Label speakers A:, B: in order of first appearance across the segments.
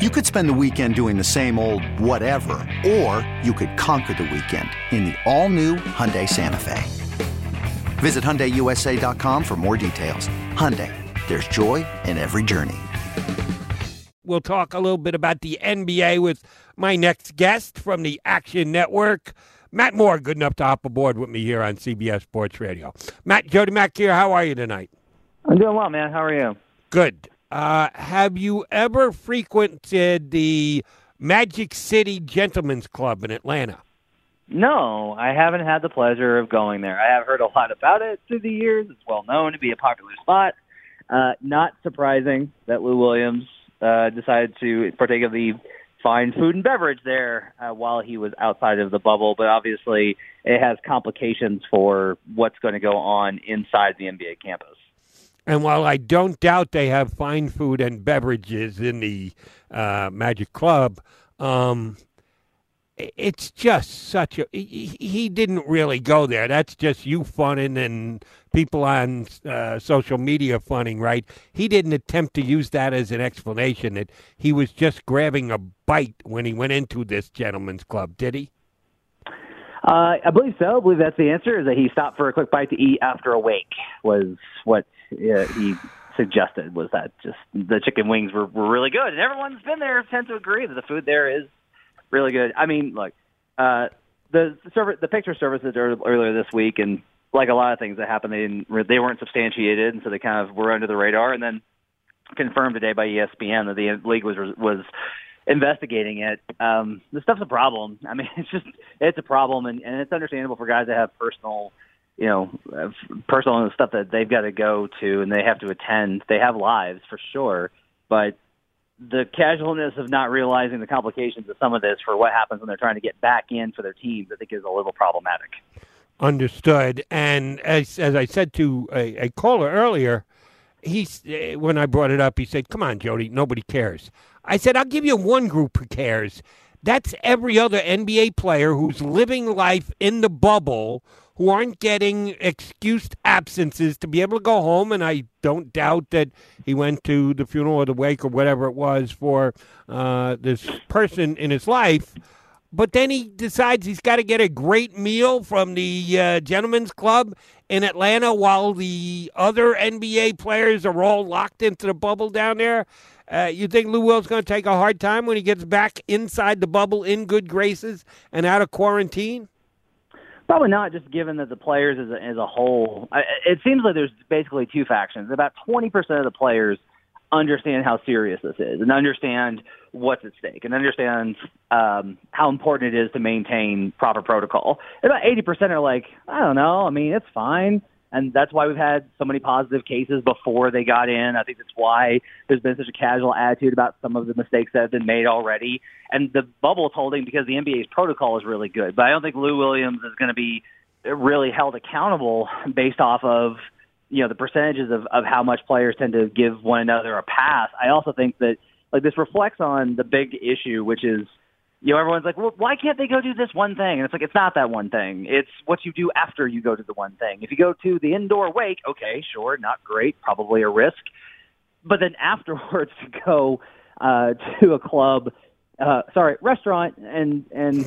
A: You could spend the weekend doing the same old whatever, or you could conquer the weekend in the all-new Hyundai Santa Fe. Visit HyundaiUSA.com for more details. Hyundai, there's joy in every journey.
B: We'll talk a little bit about the NBA with my next guest from the Action Network. Matt Moore, good enough to hop aboard with me here on CBS Sports Radio. Matt, Jody Mac here. How are you tonight?
C: I'm doing well, man. How are you?
B: Good. Uh, have you ever frequented the Magic City Gentlemen's Club in Atlanta?
C: No, I haven't had the pleasure of going there. I have heard a lot about it through the years. It's well known to be a popular spot. Uh, not surprising that Lou Williams uh, decided to partake of the fine food and beverage there uh, while he was outside of the bubble, but obviously it has complications for what's going to go on inside the NBA campus.
B: And while I don't doubt they have fine food and beverages in the uh, Magic Club, um, it's just such a. He, he, didn't really go there. That's just you funning and people on uh, social media funning, right? He didn't attempt to use that as an explanation. That he was just grabbing a bite when he went into this gentleman's club, did he?
C: Uh, I believe so. I believe that's the answer. Is that he stopped for a quick bite to eat after a wake was what he suggested. Was that just the chicken wings were, were really good, and everyone's been there tend to agree that the food there is really good. I mean, look, uh, the service, the picture services earlier this week, and like a lot of things that happened, they didn't, they weren't substantiated, and so they kind of were under the radar, and then confirmed today by ESPN that the league was was investigating it. Um, this stuff's a problem. I mean, it's just it's a problem, and, and it's understandable for guys that have personal, you know, personal stuff that they've got to go to and they have to attend. They have lives for sure, but the casualness of not realizing the complications of some of this for what happens when they're trying to get back in for their teams, I think is a little problematic.
B: Understood. And as as I said to a, a caller earlier, he eh, when I brought it up, he said, "Come on, Jody, nobody cares." I said, "I'll give you one group who cares." That's every other NBA player who's living life in the bubble, who aren't getting excused absences to be able to go home. And I don't doubt that he went to the funeral or the wake or whatever it was for uh, this person in his life. But then he decides he's got to get a great meal from the uh, Gentlemen's Club in Atlanta while the other NBA players are all locked into the bubble down there. Uh, you think Lou Will's going to take a hard time when he gets back inside the bubble in good graces and out of quarantine?
C: Probably not, just given that the players as a, as a whole, I, it seems like there's basically two factions. About 20% of the players understand how serious this is and understand what's at stake and understand um, how important it is to maintain proper protocol. And about 80% are like, I don't know. I mean, it's fine and that's why we've had so many positive cases before they got in. I think that's why there's been such a casual attitude about some of the mistakes that have been made already. And the bubble's holding because the NBA's protocol is really good. But I don't think Lou Williams is going to be really held accountable based off of you know the percentages of, of how much players tend to give one another a pass. I also think that like this reflects on the big issue, which is you know, everyone's like, well, why can't they go do this one thing? And it's like, it's not that one thing. It's what you do after you go to the one thing. If you go to the indoor wake, okay, sure, not great, probably a risk. But then afterwards to go uh, to a club, uh, sorry, restaurant and and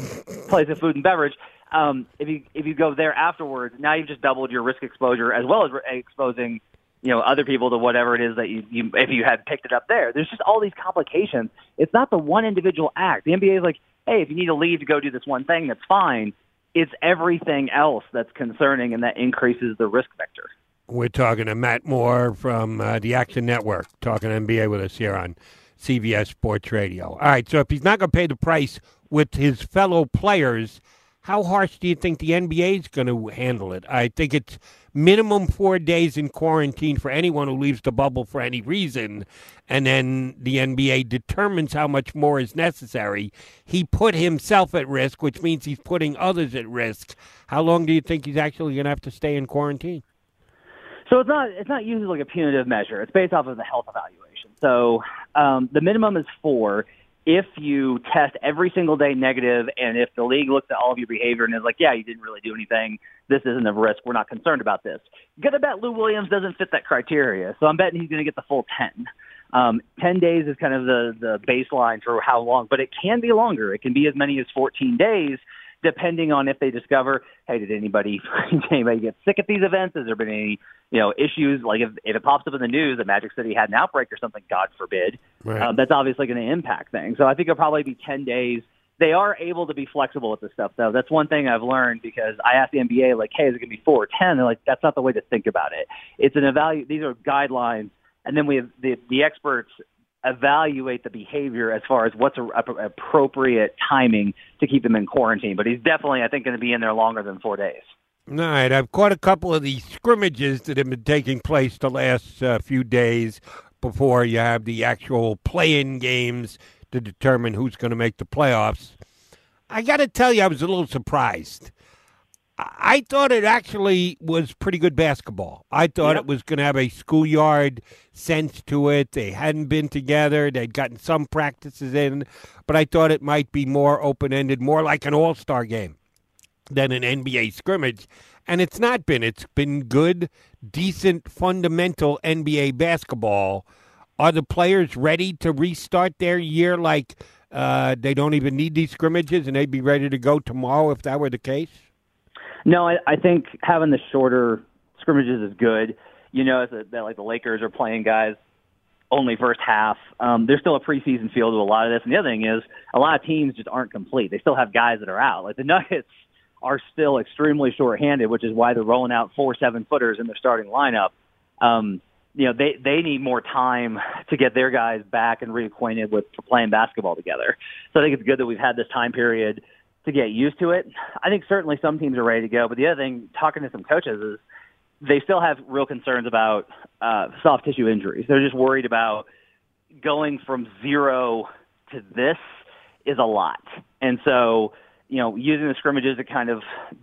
C: place of food and beverage. Um, if you if you go there afterwards, now you've just doubled your risk exposure as well as re- exposing you know other people to whatever it is that you, you if you had picked it up there. There's just all these complications. It's not the one individual act. The NBA is like, hey, if you need to leave to go do this one thing, that's fine. It's everything else that's concerning and that increases the risk vector.
B: We're talking to Matt Moore from uh, the Action Network, talking NBA with us here on CBS Sports Radio. All right, so if he's not going to pay the price with his fellow players, how harsh do you think the NBA is going to handle it? I think it's minimum four days in quarantine for anyone who leaves the bubble for any reason, and then the NBA determines how much more is necessary. He put himself at risk, which means he's putting others at risk. How long do you think he's actually going to have to stay in quarantine?
C: So it's not it's not usually like a punitive measure. It's based off of the health evaluation. So um, the minimum is four if you test every single day negative and if the league looks at all of your behavior and is like, yeah, you didn't really do anything, this isn't a risk, we're not concerned about this. Gonna bet Lou Williams doesn't fit that criteria, so I'm betting he's gonna get the full 10. Um, 10 days is kind of the, the baseline for how long, but it can be longer. It can be as many as 14 days depending on if they discover, hey, did anybody did anybody get sick at these events? Has there been any you know issues? Like if, if it pops up in the news that Magic City had an outbreak or something, God forbid, right. um, that's obviously going to impact things. So I think it'll probably be ten days. They are able to be flexible with this stuff, though. That's one thing I've learned because I asked the NBA, like, hey, is it going to be four or ten? They're like, that's not the way to think about it. It's an evaluate. These are guidelines, and then we have the the experts evaluate the behavior as far as what's a, a, appropriate timing to keep him in quarantine. But he's definitely, I think, going to be in there longer than four days.
B: All right, I've caught a couple of these scrimmages that have been taking place the last uh, few days before you have the actual play-in games to determine who's going to make the playoffs. I got to tell you, I was a little surprised. I thought it actually was pretty good basketball. I thought yep. it was going to have a schoolyard sense to it. They hadn't been together. They'd gotten some practices in, but I thought it might be more open ended, more like an all star game than an NBA scrimmage. And it's not been. It's been good, decent, fundamental NBA basketball. Are the players ready to restart their year like uh, they don't even need these scrimmages and they'd be ready to go tomorrow if that were the case?
C: No, I, I think having the shorter scrimmages is good. You know, that, that like the Lakers are playing guys only first half. Um, there's still a preseason feel to a lot of this, and the other thing is a lot of teams just aren't complete. They still have guys that are out. Like the Nuggets are still extremely short-handed, which is why they're rolling out four seven footers in their starting lineup. Um, you know, they they need more time to get their guys back and reacquainted with playing basketball together. So I think it's good that we've had this time period to get used to it. I think certainly some teams are ready to go, but the other thing, talking to some coaches, is they still have real concerns about uh, soft tissue injuries. They're just worried about going from zero to this is a lot, and so you know using the scrimmages to kind of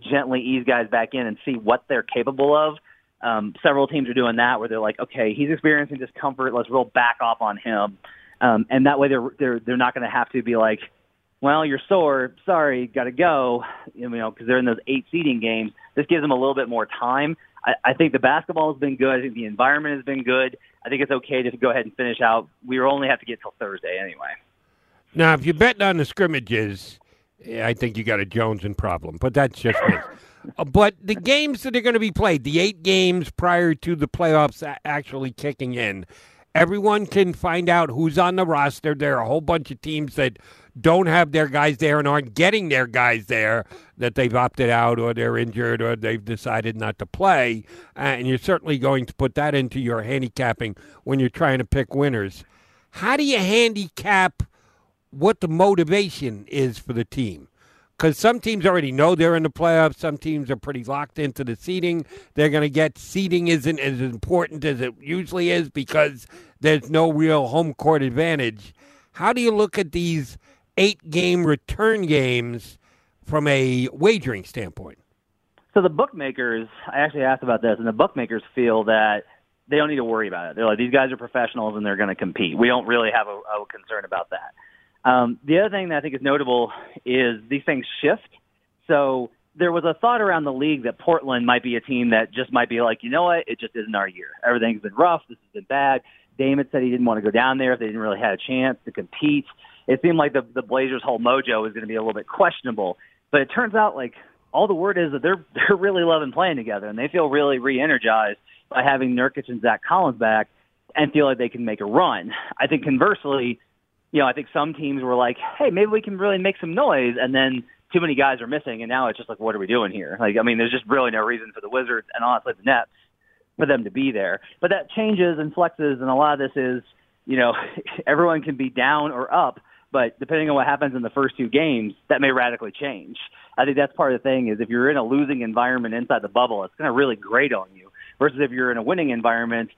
C: gently ease guys back in and see what they're capable of. Um, several teams are doing that where they're like, okay, he's experiencing discomfort. Let's real back off on him, um, and that way they're they're they're not going to have to be like well, you're sore. Sorry, got to go. You know, because they're in those eight seeding games. This gives them a little bit more time. I, I think the basketball has been good. I think the environment has been good. I think it's okay to go ahead and finish out. We only have to get till Thursday anyway.
B: Now, if you bet on the scrimmages, I think you got a Jones Jonesing problem, but that's just me. Uh, but the games that are going to be played, the eight games prior to the playoffs actually kicking in, everyone can find out who's on the roster. There are a whole bunch of teams that don't have their guys there and aren't getting their guys there that they've opted out or they're injured or they've decided not to play. Uh, and you're certainly going to put that into your handicapping when you're trying to pick winners. How do you handicap what the motivation is for the team? Because some teams already know they're in the playoffs. Some teams are pretty locked into the seeding. They're going to get seeding isn't as important as it usually is because there's no real home court advantage. How do you look at these eight game return games from a wagering standpoint?
C: So the bookmakers, I actually asked about this, and the bookmakers feel that they don't need to worry about it. They're like, these guys are professionals and they're going to compete. We don't really have a, a concern about that. Um, the other thing that I think is notable is these things shift. So there was a thought around the league that Portland might be a team that just might be like, you know what, it just isn't our year. Everything's been rough. This has been bad. Damon said he didn't want to go down there if they didn't really have a chance to compete it seemed like the the Blazers' whole mojo was going to be a little bit questionable. But it turns out like all the word is that they're they're really loving playing together and they feel really re-energized by having Nurkic and Zach Collins back and feel like they can make a run. I think conversely, you know, I think some teams were like, hey, maybe we can really make some noise, and then too many guys are missing, and now it's just like, what are we doing here? Like, I mean, there's just really no reason for the Wizards and honestly the Nets for them to be there. But that changes and flexes, and a lot of this is, you know, everyone can be down or up But depending on what happens in the first two games, that may radically change. I think that's part of the thing is if you're in a losing environment inside the bubble, it's going to really grate on you. Versus if you're in a winning environment,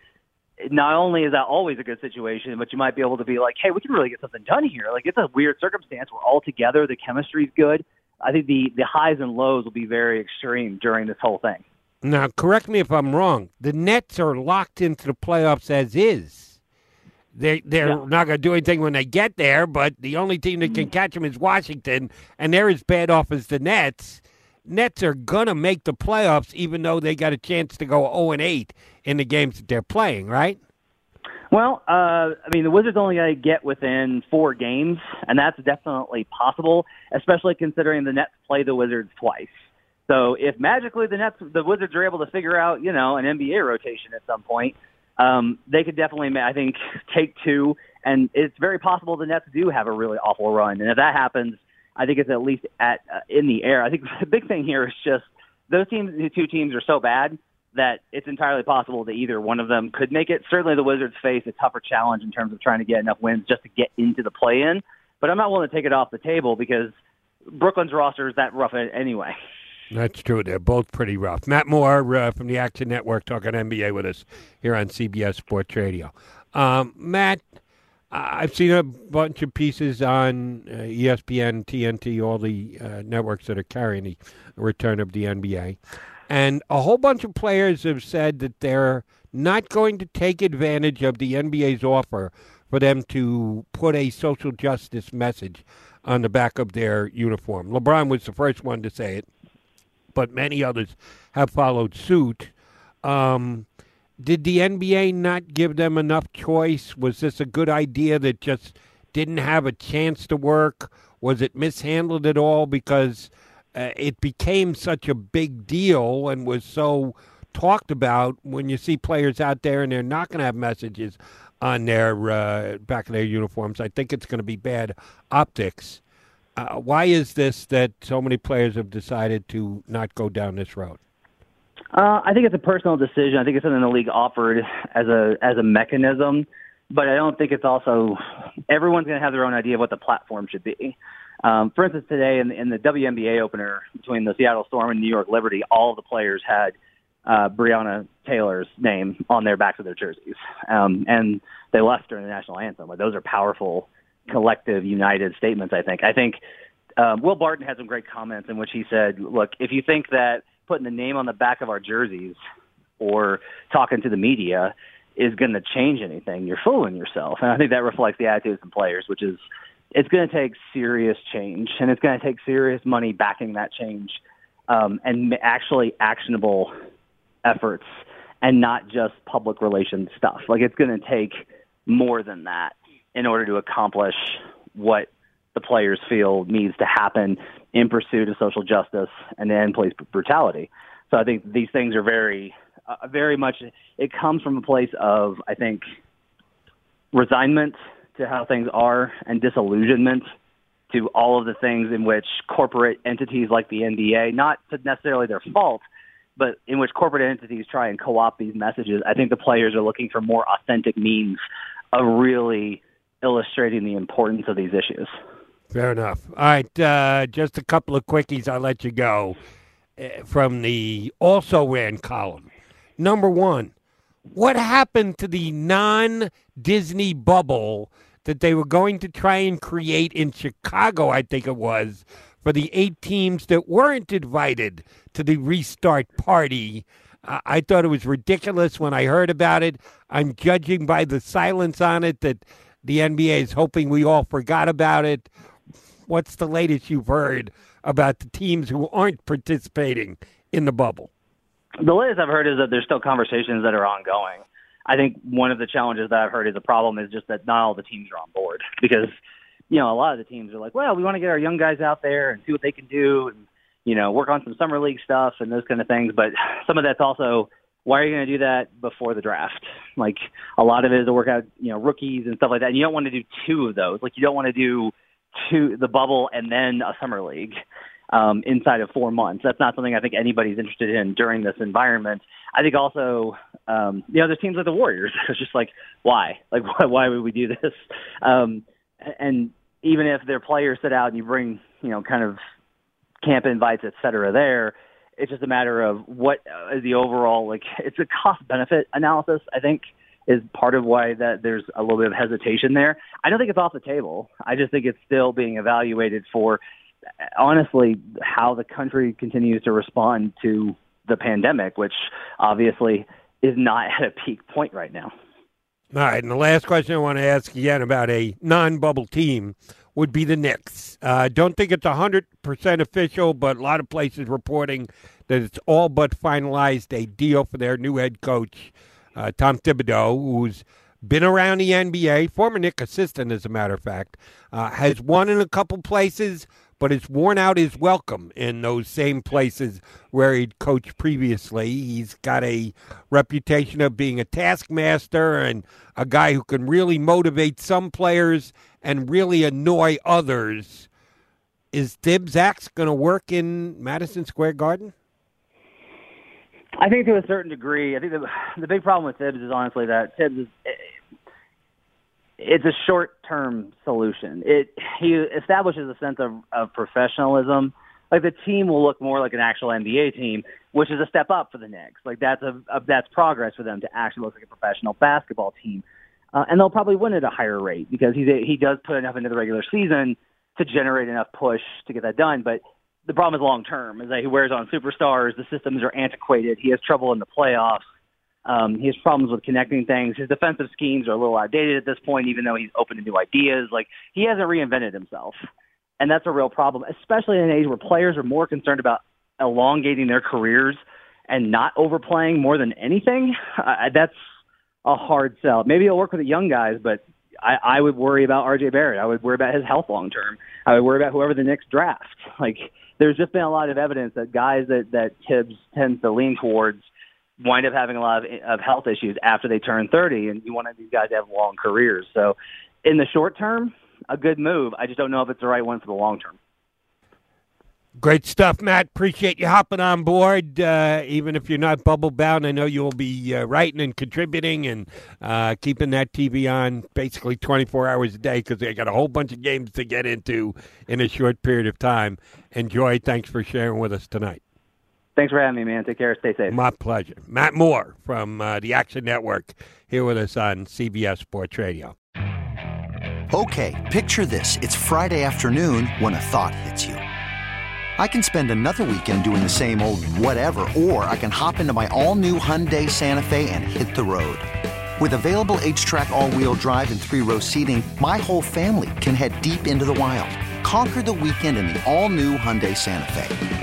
C: not only is that always a good situation, but you might be able to be like, hey, we can really get something done here. Like it's a weird circumstance. We're all together. The chemistry's good. I think the the highs and lows will be very extreme during this whole thing.
B: Now, correct me if I'm wrong. The Nets are locked into the playoffs as is. They they're
C: Yeah.
B: not going to do anything when they get there, but the only team that can catch them is Washington, and they're as bad off as the Nets. Nets are going to make the playoffs, even though they got a chance to go 0 and 8 in the games that they're playing. Right?
C: Well, uh, I mean, the Wizards only got to get within four games, and that's definitely possible, especially considering the Nets play the Wizards twice. So if magically the Nets, the Wizards are able to figure out, you know, an NBA rotation at some point, um, they could definitely, I think, take two. And it's very possible the Nets do have a really awful run. And if that happens, I think it's at least at uh, in the air. I think the big thing here is just those teams, the two teams are so bad that it's entirely possible that either one of them could make it. Certainly, the Wizards face a tougher challenge in terms of trying to get enough wins just to get into the play-in. But I'm not willing to take it off the table because Brooklyn's roster is that rough anyway.
B: That's true. They're both pretty rough. Matt Moore uh, from the Action Network talking NBA with us here on CBS Sports Radio. Um, Matt, I've seen a bunch of pieces on uh, ESPN, TNT, all the uh, networks that are carrying the return of the NBA. And a whole bunch of players have said that they're not going to take advantage of the NBA's offer for them to put a social justice message on the back of their uniform. LeBron was the first one to say it but many others have followed suit. Um, did the NBA not give them enough choice? Was this a good idea that just didn't have a chance to work? Was it mishandled at all because uh, it became such a big deal and was so talked about when you see players out there and they're not going to have messages on their uh, back of their uniforms? I think it's going to be bad optics. Uh, why is this that so many players have decided to not go down this road?
C: Uh, I think it's a personal decision. I think it's something the league offered as a as a mechanism, but I don't think it's also everyone's going to have their own idea of what the platform should be. Um, for instance, today in in the WNBA opener between the Seattle Storm and New York Liberty, all the players had uh, Breonna Taylor's name on their backs of their jerseys, um, and they left during the national anthem. Like those are powerful, collective, united statements. I think. I think um, Will Barton had some great comments in which he said, "Look, if you think that putting the name on the back of our jerseys or talking to the media is going to change anything, you're fooling yourself." And I think that reflects the attitude of players, which is it's going to take serious change, and it's going to take serious money backing that change, um, and actually actionable efforts, and not just public relations stuff. Like it's going to take more than that in order to accomplish what the players feel needs to happen in pursuit of social justice and end police brutality. So I think these things are very, uh, very much. It comes from a place of I think resignment to how things are and disillusionment to all of the things in which corporate entities like the NBA, not necessarily their fault, but in which corporate entities try and co-opt these messages. I think the players are looking for more authentic means of really illustrating the importance of these issues.
B: Fair enough. All right, uh, just a couple of quickies. I'll let you go uh, from the also ran column. Number one, what happened to the non Disney bubble that they were going to try and create in Chicago? I think it was for the eight teams that weren't invited to the restart party. Uh, I thought it was ridiculous when I heard about it. I'm judging by the silence on it that the NBA is hoping we all forgot about it. What's the latest you've heard about the teams who aren't participating in the bubble?
C: The latest I've heard is that there's still conversations that are ongoing. I think one of the challenges that I've heard is the problem is just that not all the teams are on board because, you know, a lot of the teams are like, well, we want to get our young guys out there and see what they can do and, you know, work on some summer league stuff and those kind of things. But some of that's also, why are you going to do that before the draft? Like a lot of it is to work out, you know, rookies and stuff like that. And you don't want to do two of those. Like you don't want to do two, the bubble and then a summer league um, inside of four months. That's not something I think anybody's interested in during this environment. I think also, um, you know, there's teams like the Warriors. It's just like, why? Like, why, why would we do this? Um, and even if their players sit out and you bring, you know, kind of camp invites, et cetera, there, it's just a matter of what uh, the overall, like, it's a cost benefit analysis, I think, is part of why that there's a little bit of hesitation there. I don't think it's off the table. I just think it's still being evaluated for, honestly, how the country continues to respond to the pandemic, which obviously is not at a peak point right now.
B: All right, and the last question I want to ask again about a non-bubble team would be the Knicks. I uh, don't think it's 100% official, but a lot of places reporting that it's all but finalized a deal for their new head coach, uh, Tom Thibodeau, who's been around the NBA, former Knick assistant, as a matter of fact, uh, has won in a couple places, but it's worn out his welcome in those same places where he'd coached previously. He's got a reputation of being a taskmaster and a guy who can really motivate some players and really annoy others. Is Thibs Axe going to work in Madison Square Garden?
C: I think to a certain degree. I think the the big problem with Thibs is honestly that Thibs is it's a short-term solution. It he establishes a sense of, of professionalism. Like the team will look more like an actual NBA team, which is a step up for the Knicks. Like that's a, a that's progress for them to actually look like a professional basketball team, uh, and they'll probably win at a higher rate because he's a, he does put enough into the regular season to generate enough push to get that done. But the problem is long term is that he wears on superstars. The systems are antiquated. He has trouble in the playoffs. Um, he has problems with connecting things. His defensive schemes are a little outdated at this point, even though he's open to new ideas. Like he hasn't reinvented himself, and that's a real problem, especially in an age where players are more concerned about elongating their careers and not overplaying more than anything. Uh, that's a hard sell. Maybe it'll work with the young guys, but I, I would worry about RJ Barrett. I would worry about his health long term. I would worry about whoever the next draft. Like there's just been a lot of evidence that guys that that Thibs tends to lean towards wind up having a lot of, of health issues after they turn 30, and you want these guys to have long careers. So, in the short term, a good move. I just don't know if it's the right one for the long term.
B: Great stuff, Matt. Appreciate you hopping on board. Uh, even if you're not bubble bound, I know you'll be uh, writing and contributing and uh, keeping that TV on basically 24 hours a day because they got a whole bunch of games to get into in a short period of time. Enjoy. Thanks for sharing with us tonight.
C: Thanks for having me, man. Take care. Stay safe.
B: My pleasure. Matt Moore from uh, the Action Network here with us on CBS Sports Radio.
A: Okay, picture this. It's Friday afternoon when a thought hits you. I can spend another weekend doing the same old whatever, or I can hop into my all new Hyundai Santa Fe and hit the road. With available HTRAC, all wheel drive, and three row seating, my whole family can head deep into the wild. Conquer the weekend in the all new Hyundai Santa Fe.